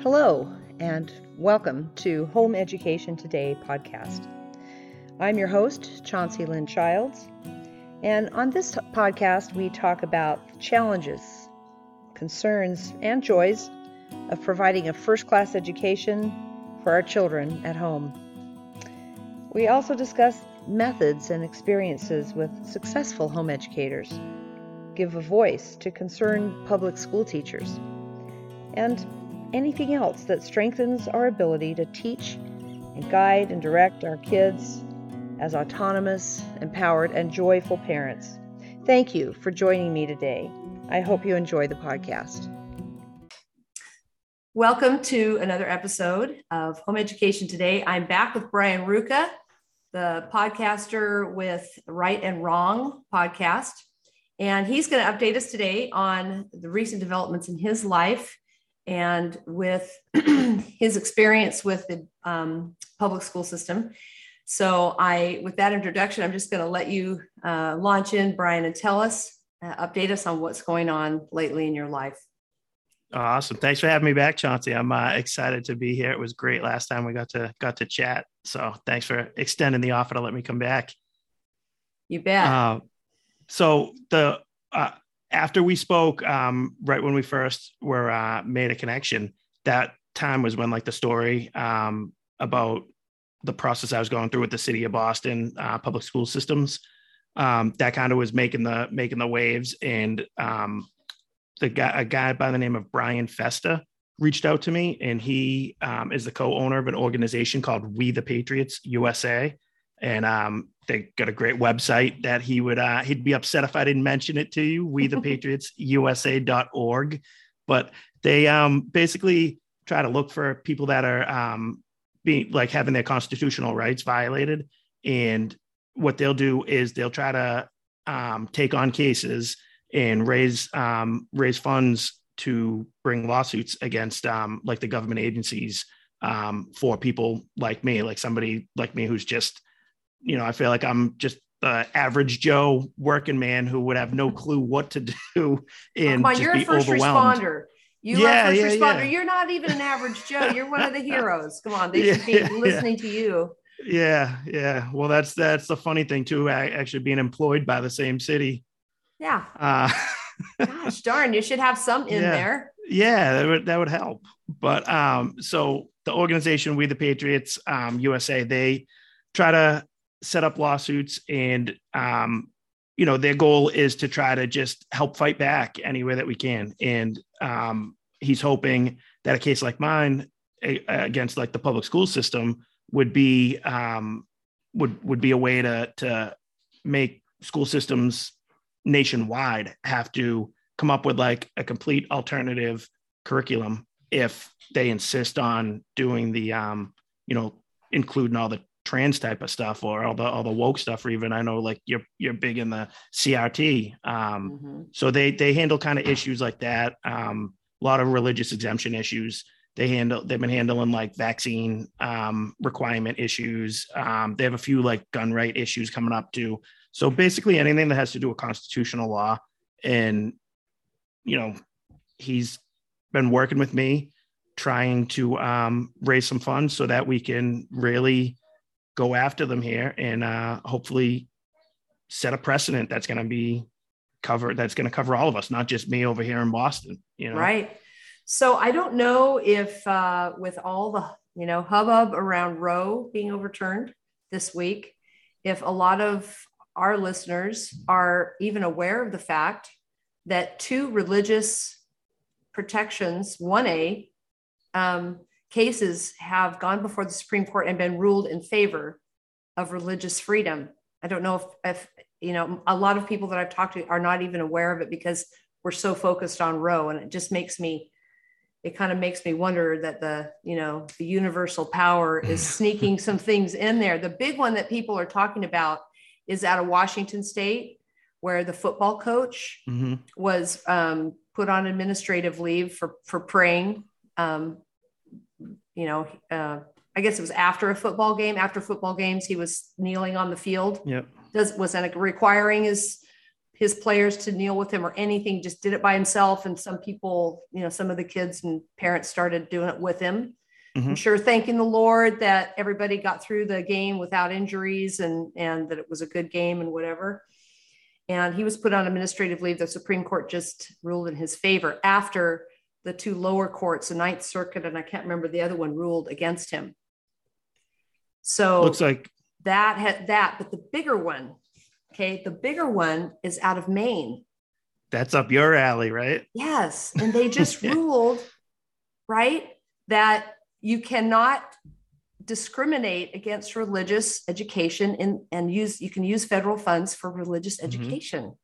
Hello, and welcome to Home Education Today podcast. I'm your host, Chauncey Lynn Childs, and on this podcast, we talk about the challenges, concerns, and joys of providing a first class education for our children at home. We also discuss methods and experiences with successful home educators, give a voice to concerned public school teachers, and anything else that strengthens our ability to teach and guide and direct our kids as autonomous, empowered, and joyful parents. Thank you for joining me today. I hope you enjoy the podcast. Welcome to another episode of Home Education Today. I'm back with Brian Ruka, the podcaster with Right and Wrong podcast. And he's going to update us today on the recent developments in his life and with his experience with the um, public school system. So, I, with that introduction, I'm just going to let you uh, launch in, Brian, and tell us, uh, update us on what's going on lately in your life. Awesome! Thanks for having me back, Chauncey. I'm uh, excited to be here. It was great last time we got to got to chat. So, thanks for extending the offer to let me come back. You bet. Uh, so the uh, after we spoke, um, right when we first were uh, made a connection, that time was when like the story um, about the process I was going through with the city of Boston uh, public school systems. Um, that kind of was making the making the waves, and um, the guy a guy by the name of Brian Festa reached out to me, and he um, is the co-owner of an organization called We the Patriots USA, and um, they got a great website that he would uh, he'd be upset if I didn't mention it to you. We the Patriots USA.org, but they um, basically try to look for people that are um, being like having their constitutional rights violated, and what they'll do is they'll try to um, take on cases and raise um, raise funds to bring lawsuits against um, like the government agencies um, for people like me, like somebody like me who's just you know, I feel like I'm just the average Joe working man who would have no clue what to do and on, just you're be a first overwhelmed. responder. You Yeah, are a first yeah, responder. yeah. You're not even an average Joe. You're one of the heroes. Come on, they should be listening to you. Yeah, yeah. Well, that's that's the funny thing too. Actually, being employed by the same city. Yeah. Uh, Gosh darn, you should have some in there. yeah, that would that would help. But um, so the organization We the Patriots um, USA, they try to set up lawsuits, and um, you know their goal is to try to just help fight back any way that we can. And um, he's hoping that a case like mine a- against like the public school system would be um, would would be a way to to make school systems nationwide have to come up with like a complete alternative curriculum if they insist on doing the um you know including all the trans type of stuff or all the all the woke stuff or even i know like you're you're big in the crt um Mhm. so they they handle kind of issues like that um a lot of religious exemption issues they handle they've been handling like vaccine um requirement issues um they have a few like gun right issues coming up too so basically anything that has to do with constitutional law and you know he's been working with me trying to um, raise some funds so that we can really go after them here and uh, hopefully set a precedent that's going to be covered that's going to cover all of us not just me over here in boston you know Right. So I don't know if uh, with all the you know hubbub around Roe being overturned this week, if a lot of our listeners are even aware of the fact that two religious protections, one A um, cases have gone before the Supreme Court and been ruled in favor of religious freedom. I don't know if, if you know a lot of people that I've talked to are not even aware of it because we're so focused on Roe, and it just makes me it kind of makes me wonder that the you know the universal power is sneaking some things in there the big one that people are talking about is out of washington state where the football coach Mhm. was um, put on administrative leave for for praying um, you know uh, i guess it was after a football game after football games he was kneeling on the field yep does was that requiring his his players to kneel with him or anything, just did it by himself. And some people, you know, some of the kids and parents started doing it with him. Mhm. I'm sure thanking the Lord that everybody got through the game without injuries and and that it was a good game and whatever. And he was put on administrative leave. The Supreme Court just ruled in his favor after the two lower courts, the Ninth Circuit, and I can't remember the other one, ruled against him. So Looks like that had that, but the bigger one, okay, the bigger one is out of Maine. that's up your alley, right? Yes. And they just Yeah. ruled, right, that you cannot discriminate against religious education in, and use, you can use federal funds for religious Mhm. education.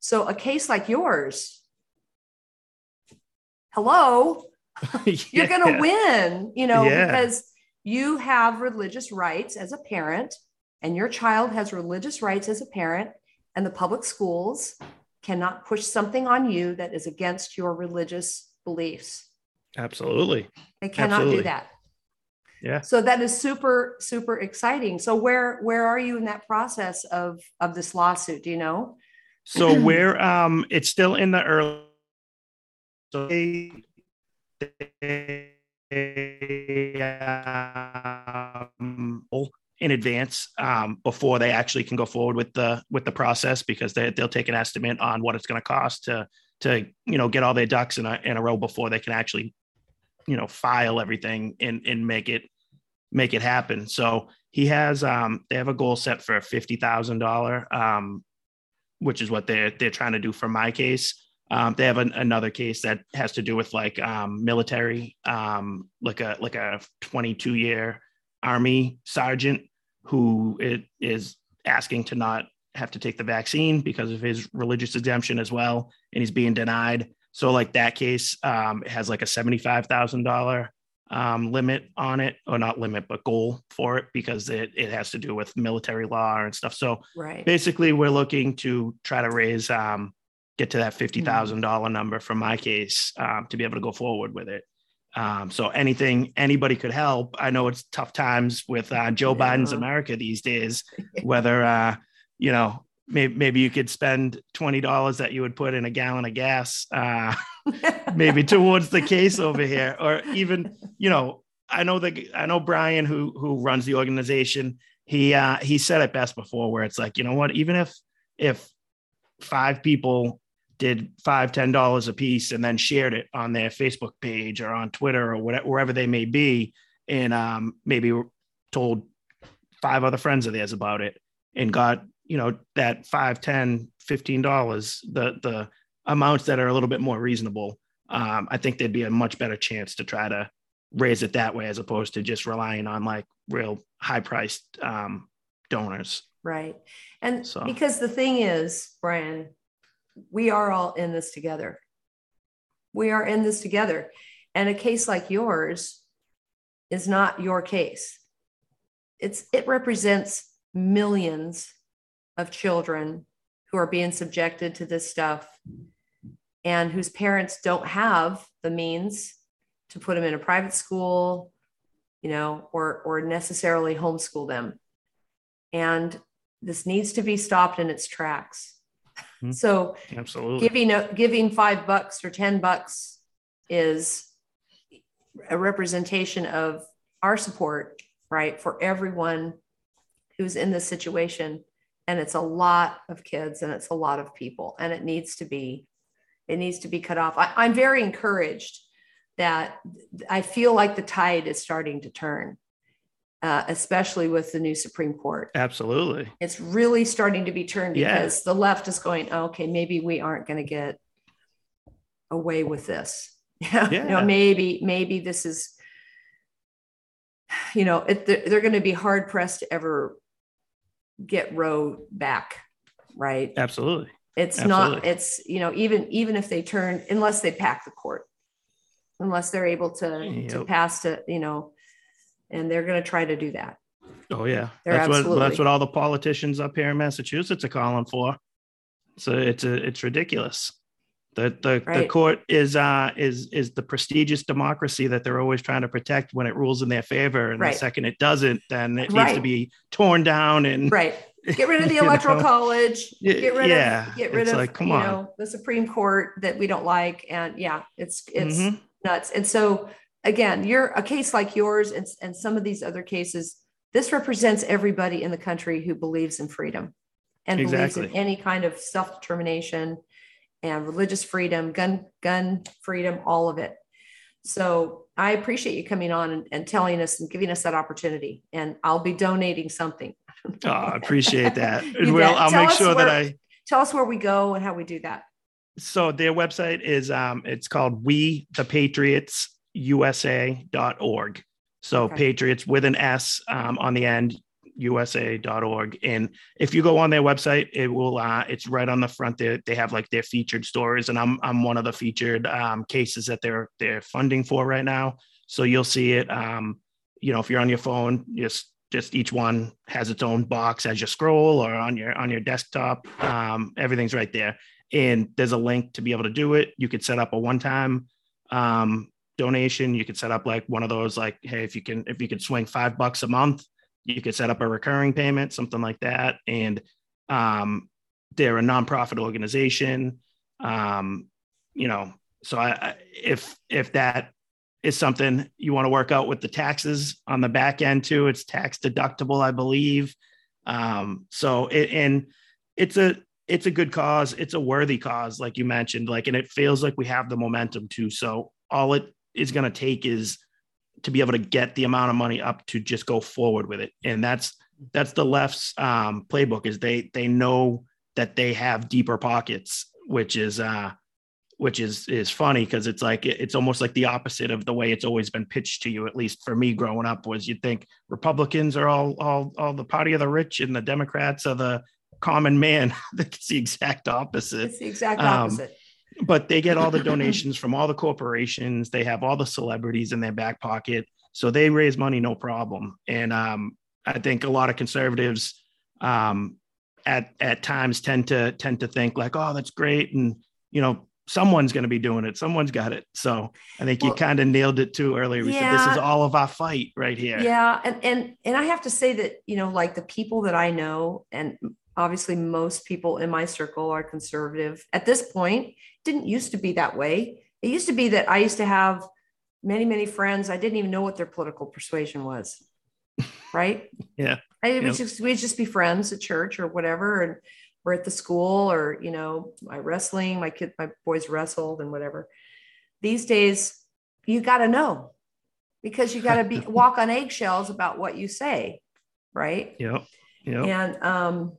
So a case like yours, hello, you're going to win, you know, Yeah. because you have religious rights as a parent, and your child has religious rights as a parent, and the public schools cannot push something on you that is against your religious beliefs. Absolutely. They cannot Absolutely. do that. Yeah. So that is super, super exciting. So where where are you in that process of of this lawsuit? Do you know? So we're um it's still in the early so they, they, um, in advance um, before they actually can go forward with the with the process because they, they'll take an estimate on what it's going to cost to to you know get all their ducks in a, in a row before they can actually you know file everything and and make it make it happen so he has um they have a goal set for fifty thousand um which is what they're they're trying to do for my case. Um, they have an, another case that has to do with like um, military, um, like a like a 22 year army sergeant who it is asking to not have to take the vaccine because of his religious exemption as well, and he's being denied. So like that case um, has like a seventy five thousand dollar um, limit on it, or not limit, but goal for it because it it has to do with military law and stuff. So Right. basically we're looking to try to raise um get to that fifty thousand dollar number for my case um, to be able to go forward with it. Um, so anything anybody could help. I know it's tough times with uh, Joe Biden's America these days. Whether uh, you know maybe maybe you could spend twenty dollars that you would put in a gallon of gas, uh, maybe towards the case over here, or even you know I know that I know Brian who who runs the organization. He uh, he said it best before, where it's like you know what, even if if five people did five ten dollars a piece and then shared it on their facebook page or on twitter or whatever wherever they may be and um, maybe told five other friends of theirs about it and got you know that five ten fifteen dollars the the amounts that are a little bit more reasonable um, i think there'd be a much better chance to try to raise it that way as opposed to just relying on like real high priced um, donors Right. And So- because the thing is, Brian, we are all in this together. We are in this together. And a case like yours is not your case. It's it represents millions of children who are being subjected to this stuff and whose parents don't have the means to put them in a private school, you know, or or necessarily homeschool them. And this needs to be stopped in its tracks. Hmm. So absolutely giving a, giving five bucks or ten bucks is a representation of our support, right, for everyone who's in this situation. And it's a lot of kids and it's a lot of people, and it needs to be it needs to be cut off. I, I'm very encouraged that I feel like the tide is starting to turn, uh, especially with the new Supreme Court absolutely it's really starting to be turned Yeah. because the left is going, "Oh, okay, maybe we aren't going to get away with this. Yeah. You know, maybe, maybe this is, you know, it, they're, they're going to be hard pressed to ever get Roe back. Right. absolutely It's not, it's, you know, even, even if they turn, unless they pack the court, unless they're able to, to pass to, you know, and they're going to try to do that. Oh yeah, They're that's what that's what all the politicians up here in Massachusetts are calling for. So it's a, it's ridiculous. The the, the court is uh is is the prestigious democracy that they're always trying to protect when it rules in their favor, and Right. the second it doesn't, then it needs to be torn down and Right. Get rid of the electoral know? college. Get rid yeah, of get rid it's of like, come you on. know the Supreme Court that we don't like. And yeah, it's it's Mhm. nuts. And so again, you're a case like yours and, and some of these other cases, this represents everybody in the country who believes in freedom and believes in any kind of self-determination and religious freedom, gun, gun freedom, all of it. So I appreciate you coming on and, and telling us and giving us that opportunity. And I'll be donating something. Oh, I appreciate that. And we'll. I'll Tell make sure that I. Tell us where we go and how we do that. So their website is um, it's called We the Patriots USA.org. So Okay. Patriots with an S um, on the end, USA.org. And if you go on their website, it will uh, it's right on the front there. They have like their featured stories, and I'm I'm one of the featured um, cases that they're they're funding for right now. So you'll see it. Um, you know, if you're on your phone, just just each one has its own box as you scroll or on your on your desktop. Um, everything's right there and there's a link to be able to do it. You could set up a one-time um, donation. You could set up like one of those, like, hey, if you can, if you could swing five bucks a month, you could set up a recurring payment, something like that. And um, they're a nonprofit organization. Um, you know, so I, I if if that is something you want to work out with the taxes on the back end too, it's tax deductible, I believe. Um, so it and it's a it's a good cause. It's a worthy cause, like you mentioned. Like, and it feels like we have the momentum too. So all it is going to take is to be able to get the amount of money up to just go forward with it. And that's that's the left's um, playbook. Is they they know that they have deeper pockets, which is uh, which is is funny because it's like it's almost like the opposite of the way it's always been pitched to you. At least for me, growing up, was you'd think Republicans are all all all the party of the rich and the Democrats are the common man. That's the exact opposite. It's the exact Um, opposite. But they get all the donations from all the corporations. They have all the celebrities in their back pocket, so they raise money no problem. And um, I think a lot of conservatives um, at at times tend to tend to think like, oh, that's great, and you know. Someone's going to be doing it. Someone's got it. So I think you kind of nailed it too earlier. We said this is all of our fight right here. Yeah, and and and I have to say that you know, like the people that I know, and obviously most people in my circle are conservative. At this point, didn't used to be that way. It used to be that I used to have many many friends. I didn't even know what their political persuasion was. Right? Yeah. I, it was just we'd just be friends at church or whatever, and we're at the school or you know, my wrestling. My kid, my boys wrestled and whatever. These days, you got to know because you got to be walk on eggshells about what you say, right? Yeah. Yep. And um,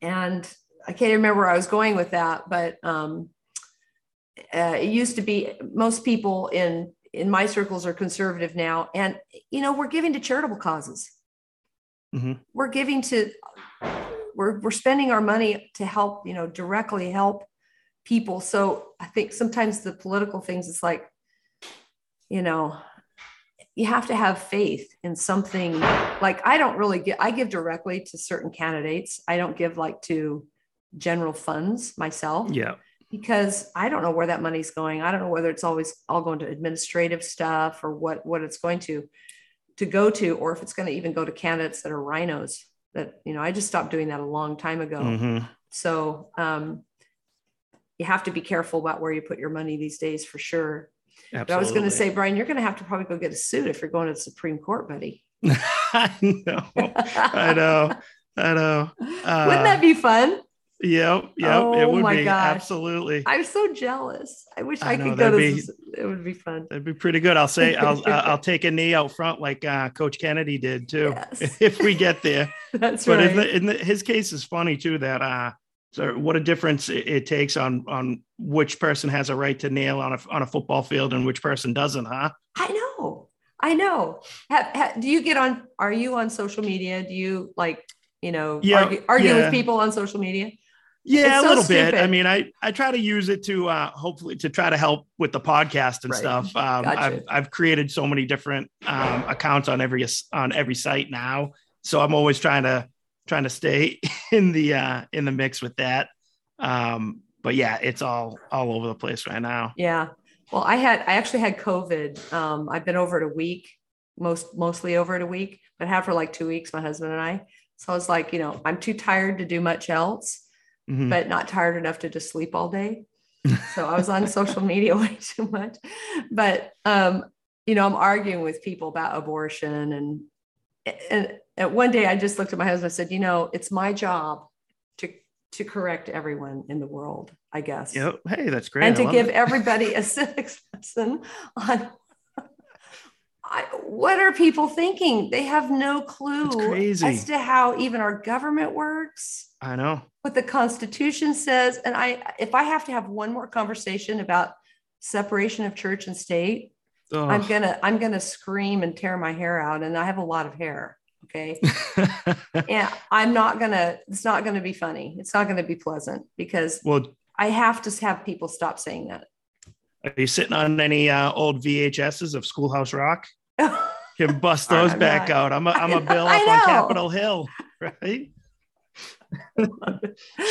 and I can't remember where I was going with that, but um, uh, it used to be most people in in my circles are conservative now, and you know we're giving to charitable causes. Mhm. We're giving to we're we're spending our money to help you know directly help people. So I think sometimes the political things it's like you know you have to have faith in something like i don't really get i give directly to certain candidates i don't give like to general funds myself Yeah. because i don't know where that money's going i don't know whether it's always all going to administrative stuff or what what it's going to to go to or if it's going to even go to candidates that are RINOs that you know i just stopped doing that a long time ago Mhm. so um you have to be careful about where you put your money these days for sure but I was going to say, Brian, you're going to have to probably go get a suit if you're going to the Supreme Court, buddy. I know. I know. I know. Uh, Wouldn't that be fun? Yep. Yep. Oh it would my be. gosh. Absolutely. I'm so jealous. I wish I I, know, could go to be-. It would be fun. That'd be pretty good. I'll say I'll I'll take a knee out front like uh, Coach Kennedy did too, Yes. if we get there. That's but right. in, the, in the, his case is funny too that uh so what a difference it, it takes on on which person has a right to nail on a on a football field and which person doesn't huh I know. I know. Ha, ha, do you get on? Are you on social media? Do you like, you know, Yeah, argue, argue yeah. with people on social media? Yeah a little bit i mean i i try to use it to uh hopefully to try to help with the podcast and Right. stuff um Gotcha. i've i've created so many different um accounts on every on every site now so i'm always trying to trying to stay in the uh in the mix with that um but yeah it's all all over the place right now Yeah. Well, I had I actually had COVID. Um, I've been over it a week, most mostly over it a week, but had for like two weeks, my husband and I. So I was like, you know, I'm too tired to do much else, Mhm. but not tired enough to just sleep all day. so I was on social media way too much. But um, you know, I'm arguing with people about abortion and and, and one day I just looked at my husband and said, you know, it's my job to to correct everyone in the world, I guess. Yep. Hey, that's great. And I to give it. everybody a civics lesson on I, what are people thinking? They have no clue as to how even our government works I know. what the constitution says and i if i have to have one more conversation about separation of church and state Oh. i'm gonna i'm gonna scream and tear my hair out and i have a lot of hair okay and i'm not gonna it's not gonna be funny it's not gonna be pleasant because well, i have to have people stop saying that are you sitting on any uh, old VHSs of Schoolhouse Rock? Can bust I'm those back not. out. I'm a, I'm a bill up on Capitol Hill, right?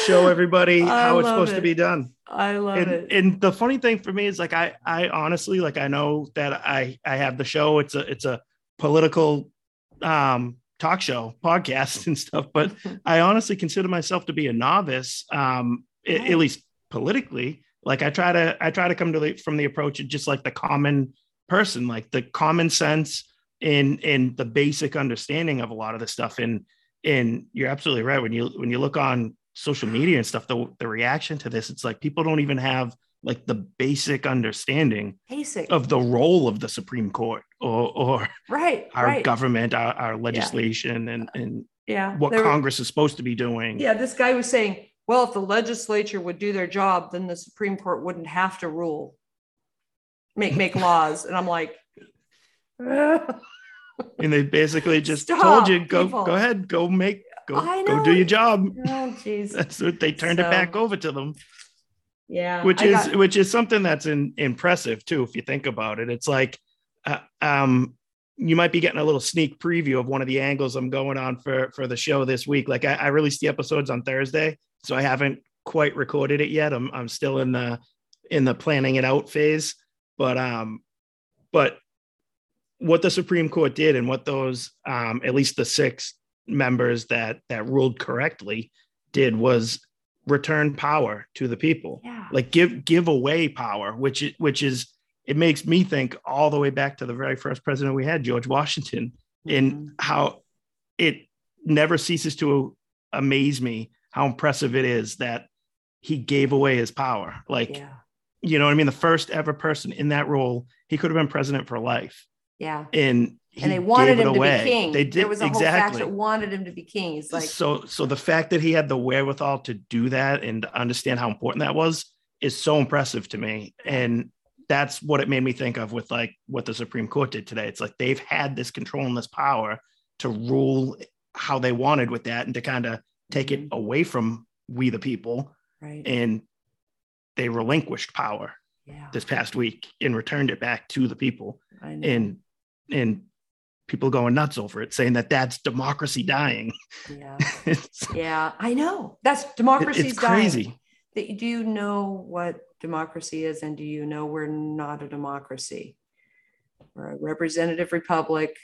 Show everybody I how it's supposed to be done. i love and, it and the funny thing for me is like I I honestly like I know that I I have the show. It's a it's a political um talk show podcast and stuff, but I honestly consider myself to be a novice, um, a- Right. at least politically. Like I try to I try to come to the from the approach of just like the common person, like the common sense in in the basic understanding of a lot of this stuff. And and you're absolutely right. When you when you look on social media and stuff, the the reaction to this, it's like people don't even have like the basic understanding basic. of the role of the Supreme Court or or right our right. government, our, our legislation, and and yeah. what Congress is supposed to be doing. Yeah, this guy was saying, well, if the legislature would do their job, then the Supreme Court wouldn't have to rule, make make laws. And I'm like, And they basically just Stop, told you, go people. go ahead, go make go go do your job. oh, jeez. That's what they turned So- it back over to them, Yeah. which I is got- which is something that's in, impressive too. If you think about it, it's like, uh, um, you might be getting a little sneak preview of one of the angles I'm going on for for the show this week. Like I, I released the episodes on Thursday, so I haven't quite recorded it yet. I'm I'm still in the in the planning it out phase, but um, but what the Supreme Court did and what those um, at least the six members that that ruled correctly did was return power to the people yeah. like give give away power which which is it makes me think all the way back to the very first president we had george washington Mhm. and how it never ceases to amaze me how impressive it is that he gave away his power like yeah. you know what i mean the first ever person in that role he could have been president for life Yeah. and he And they wanted him it to be king. they did there was a whole exactly faction that wanted him to be king. It's like, so so the fact that he had the wherewithal to do that and understand how important that was is so impressive to me and that's what it made me think of with like what the supreme court did today it's like they've had this control and this power to rule how they wanted with that and to kind of take it mm-hmm. away from we the people right. and they relinquished power yeah. this past week and returned it back to the people and and people going nuts over it saying that that's democracy dying yeah. Yeah. I know. That's democracy it's crazy dying. that do you know what democracy is and do you know we're not a democracy we're a representative republic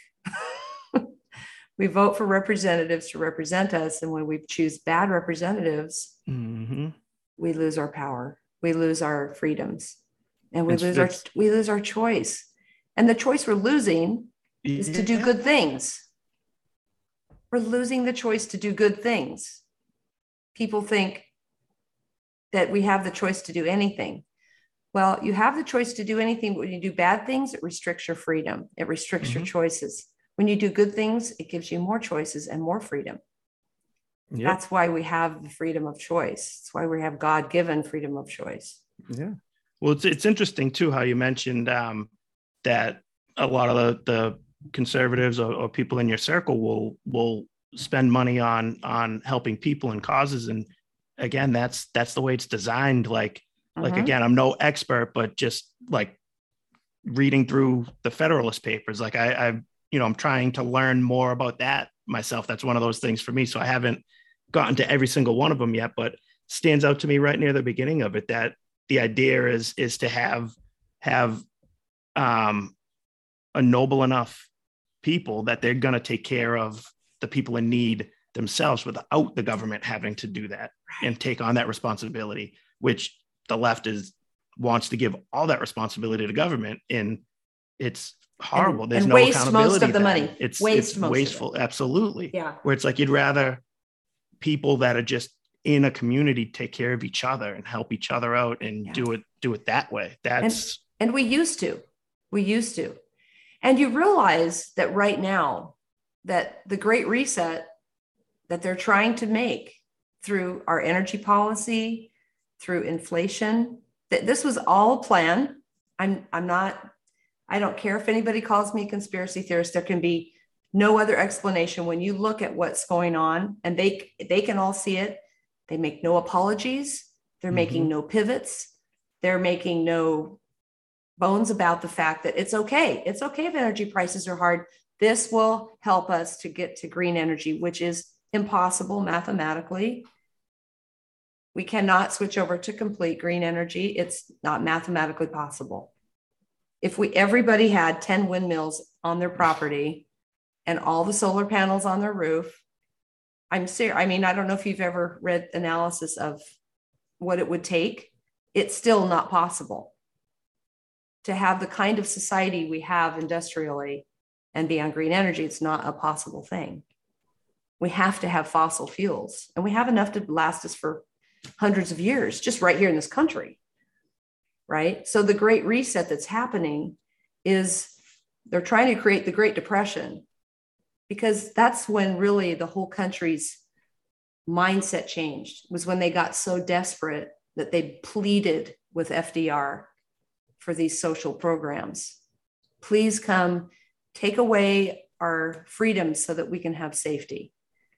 we vote for representatives to represent us and when we choose bad representatives hmm we lose our power. We lose our freedoms. And we It's- lose our we lose our choice. And the choice we're losing is to do good things. We're losing the choice to do good things. People think that we have the choice to do anything. Well you have the choice to do anything but when you do bad things it restricts your freedom. It restricts your Mhm. choices when you do good things it gives you more choices and more freedom Yep. that's why we have the freedom of choice it's why we have god-given freedom of choice Yeah. Well, it's it's interesting too how you mentioned um, that a lot of the, the conservatives or, or people in your circle will will spend money on on helping people and causes, and again, that's that's the way it's designed. Like like Mhm. again, I'm no expert, but just like reading through the Federalist Papers, like I, I you know I'm trying to learn more about that myself. That's one of those things for me. So I haven't gotten to every single one of them yet, but stands out to me right near the beginning of it that the idea is is to have have um a noble enough people that they're going to take care of the people in need themselves without the government having to do that and take on that responsibility, which the left is wants to give all that responsibility to government. And it's horrible. And- There's and no waste accountability. most of the then. money. It's, Waste it's most of it. wasteful. Absolutely. Yeah. Where it's like you'd rather people that are just in a community take care of each other and help each other out and Yeah. do it do it that way. That's And we used to. We used to. And you realize that right now, that the great reset that they're trying to make through our energy policy, through inflation, that this was all a plan. I'm I'm not, I don't care if anybody calls me a conspiracy theorist. There can be no other explanation when you look at what's going on and they they can all see it. They make no apologies. They're making mm-hmm. no pivots. They're making no bones about the fact that it's okay. It's okay if energy prices are hard. This will help us to get to green energy, which is impossible mathematically. We cannot switch over to complete green energy. It's not mathematically possible. If we everybody had 10 windmills on their property and all the solar panels on their roof, I'm serious. I mean, I don't know if you've ever read analysis of what it would take. It's still not possible to have the kind of society we have industrially and be on green energy. It's not a possible thing. We have to have fossil fuels, and we have enough to last us for hundreds of years just right here in this country. Right. So, the great reset that's happening is they're trying to create the Great Depression because that's when really the whole country's mindset changed was when they got so desperate that they pleaded with FDR for these social programs. Please come take away our freedoms so that we can have safety,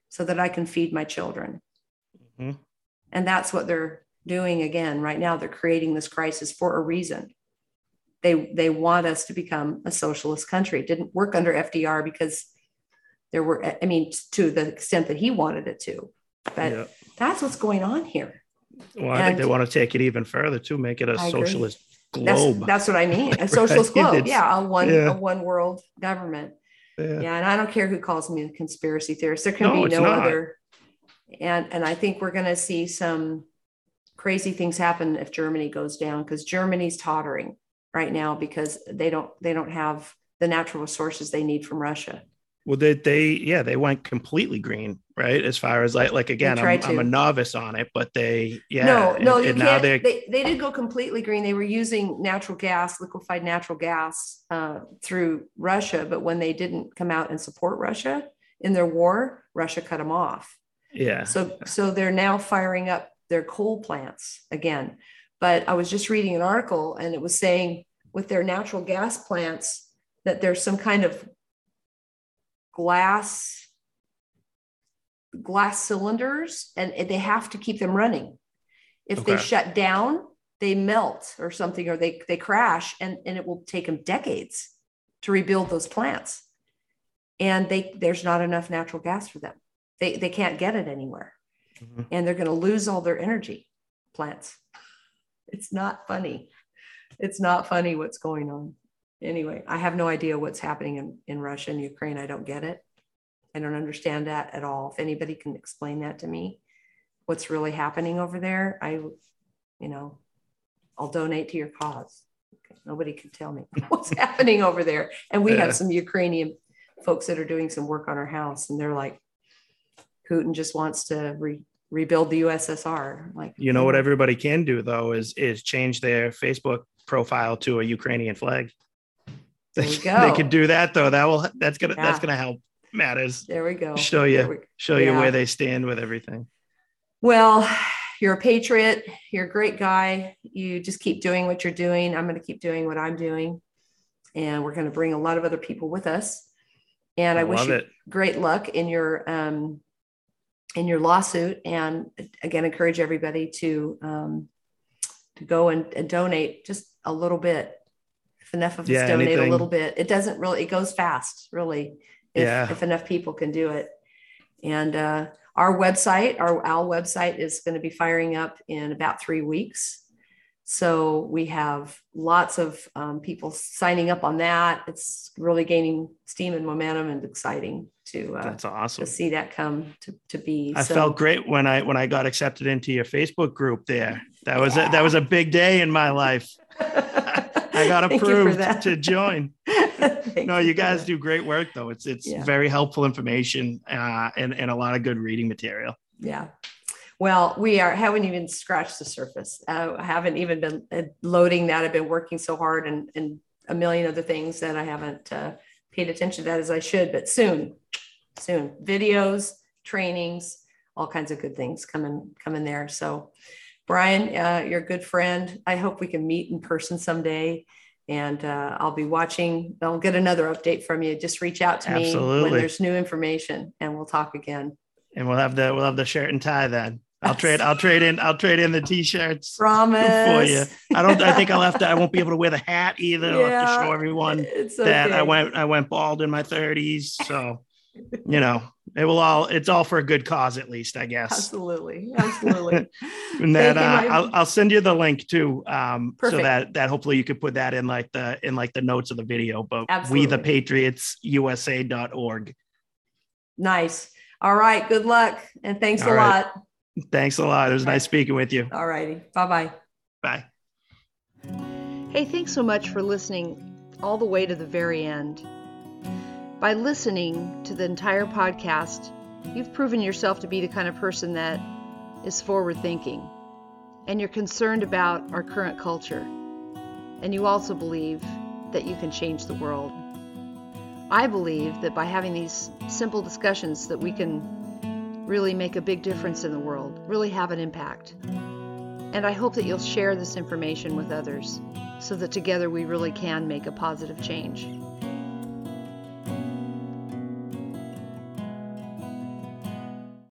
so that I can feed my children. Mhm. And that's what they're doing again right now. They're creating this crisis for a reason. They, they want us to become a socialist country. It didn't work under FDR because there were, I mean, to the extent that he wanted it to. But yeah. that's what's going on here. Well, I think they want to take it even further to make it a I socialist That's, globe. that's what I mean. A socialist globe. Yeah. A one, yeah. a one world government. yeah. Yeah, and I don't care who calls me a conspiracy theorist. There can No, be no other. And and I think we're going to see some crazy things happen if Germany goes down because Germany's tottering right now because they don't they don't have the natural resources they need from Russia. Well, they, they, yeah, they went completely green, right? As far as like, like again, I'm, I'm a novice on it, but they, yeah, no, and- no, and now they're, They, they did go completely green. They were using natural gas, liquefied natural gas uh, through Russia, but when they didn't come out and support Russia in their war, Russia cut them off. yeah, So, so they're now firing up their coal plants again. But I was just reading an article and it was saying with their natural gas plants that there's some kind of glass glass cylinders and they have to keep them running. If they shut down, they melt or something or they they crash and, and it will take them decades to rebuild those plants. And they there's not enough natural gas for them. They they can't get it anywhere Mhm. and they're going to lose all their energy plants. It's not funny. It's not funny what's going on. Anyway, I have no idea what's happening in, in Russia and Ukraine. I don't get it. I don't understand that at all. If anybody can explain that to me, what's really happening over there, I, you know, I'll donate to your cause. Nobody can tell me what's happening over there. And we Yeah. have some Ukrainian folks that are doing some work on our house, and they're like, Putin just wants to re- rebuild the USSR. Like, you know what everybody can do though is is change their Facebook profile to a Ukrainian flag. They, they could do that though. That will that's gonna that's gonna help matters. There we go. Show you. We- Show you where they stand with everything. Well, you're a patriot. You're a great guy. You just keep doing what you're doing. I'm going to keep doing what I'm doing. And we're going to bring a lot of other people with us. And I, I wish you it. great luck in your um, in your lawsuit. And again, encourage everybody to um, to go and, and donate just a little bit. If enough of us Yeah, donate anything. a little bit, it doesn't really. It goes fast, really. If, Yeah. if enough people can do it. And uh, our website, our OWL website, is going to be firing up in about three weeks. So we have lots of um, people signing up on that. It's really gaining steam and momentum and exciting to uh, That's awesome. to see that come to, to be. I So- felt great when I when I got accepted into your Facebook group there. That was a, that was a big day in my life. I got Thank you for approved to join. No, you guys do great work though. It's it's Yeah. very helpful information uh, and and a lot of good reading material. Yeah. Well, we are haven't even scratched the surface. Uh, I haven't even been uh, loading that. I've been working so hard and, and a million other things that I haven't uh, paid attention to that as I should. But soon, soon, videos, trainings, all kinds of good things coming coming there. So, Brian, uh, you're a good friend. I hope we can meet in person someday. And uh, I'll be watching. I'll get another update from you. Just reach out to me when there's new information, and we'll talk again. And we'll have the we'll have the shirt and tie then. I'll trade I'll trade in I'll trade in the t-shirts Promise. for you. I don't I think I'll have to I won't be able to wear the hat either. I'll have Yeah. to show everyone It's that I went I went bald in my 30s. So you know, it will all it's all for a good cause at least, I guess. Absolutely. Absolutely. And that uh, I'll I'll send you the link too. Um so that that hopefully you could put that in like the in like the notes of the video. But we the Absolutely. patriots USA.org. nice. All right. Good luck. And thanks All a right. lot. Thanks a lot. It was All right. nice speaking with you. All righty. Bye bye. Bye. Hey, thanks so much for listening all the way to the very end. By listening to the entire podcast, you've proven yourself to be the kind of person that is forward thinking and you're concerned about our current culture. And you also believe that you can change the world. I believe that by having these simple discussions that we can really make a big difference in the world, really have an impact. And I hope that you'll share this information with others so that together we really can make a positive change.